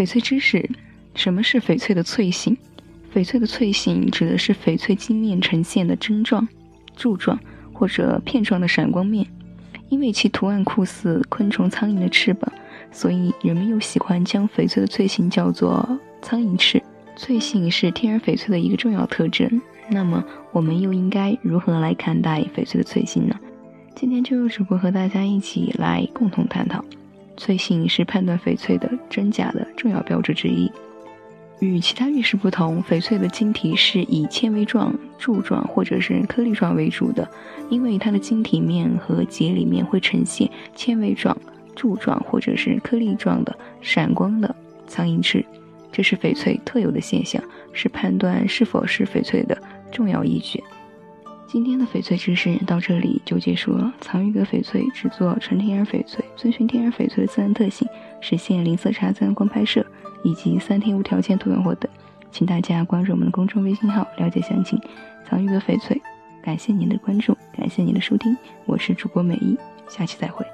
翡翠知识：什么是翡翠的翠性？翡翠的翠性指的是翡翠晶面呈现的针状、柱状或者片状的闪光面。因为其图案酷似昆虫苍蝇的翅膀，所以人们又喜欢将翡翠的翠性叫做苍蝇翅。翠性是天然翡翠的一个重要特征。那么，我们又应该如何来看待翡翠的翠性呢？今天就由主播和大家一起来共同探讨。翠性是判断翡翠的真假的重要标志之一。与其他玉石不同，翡翠的晶体是以纤维状、柱状或者是颗粒状为主的，因为它的晶体面和节里面会呈现纤维状、柱状或者是颗粒状的闪光的苍蝇翅，这是翡翠特有的现象，是判断是否是翡翠的。重要依据。今天的翡翠知识到这里就结束了。藏玉阁翡翠只做纯天然翡翠，遵循天然翡翠的自然特性，实现零色差、自然光拍摄以及三天无条件退换货等。请大家关注我们的公众微信号，了解详情。藏玉阁翡翠，感谢您的关注，感谢您的收听，我是主播美一，下期再会。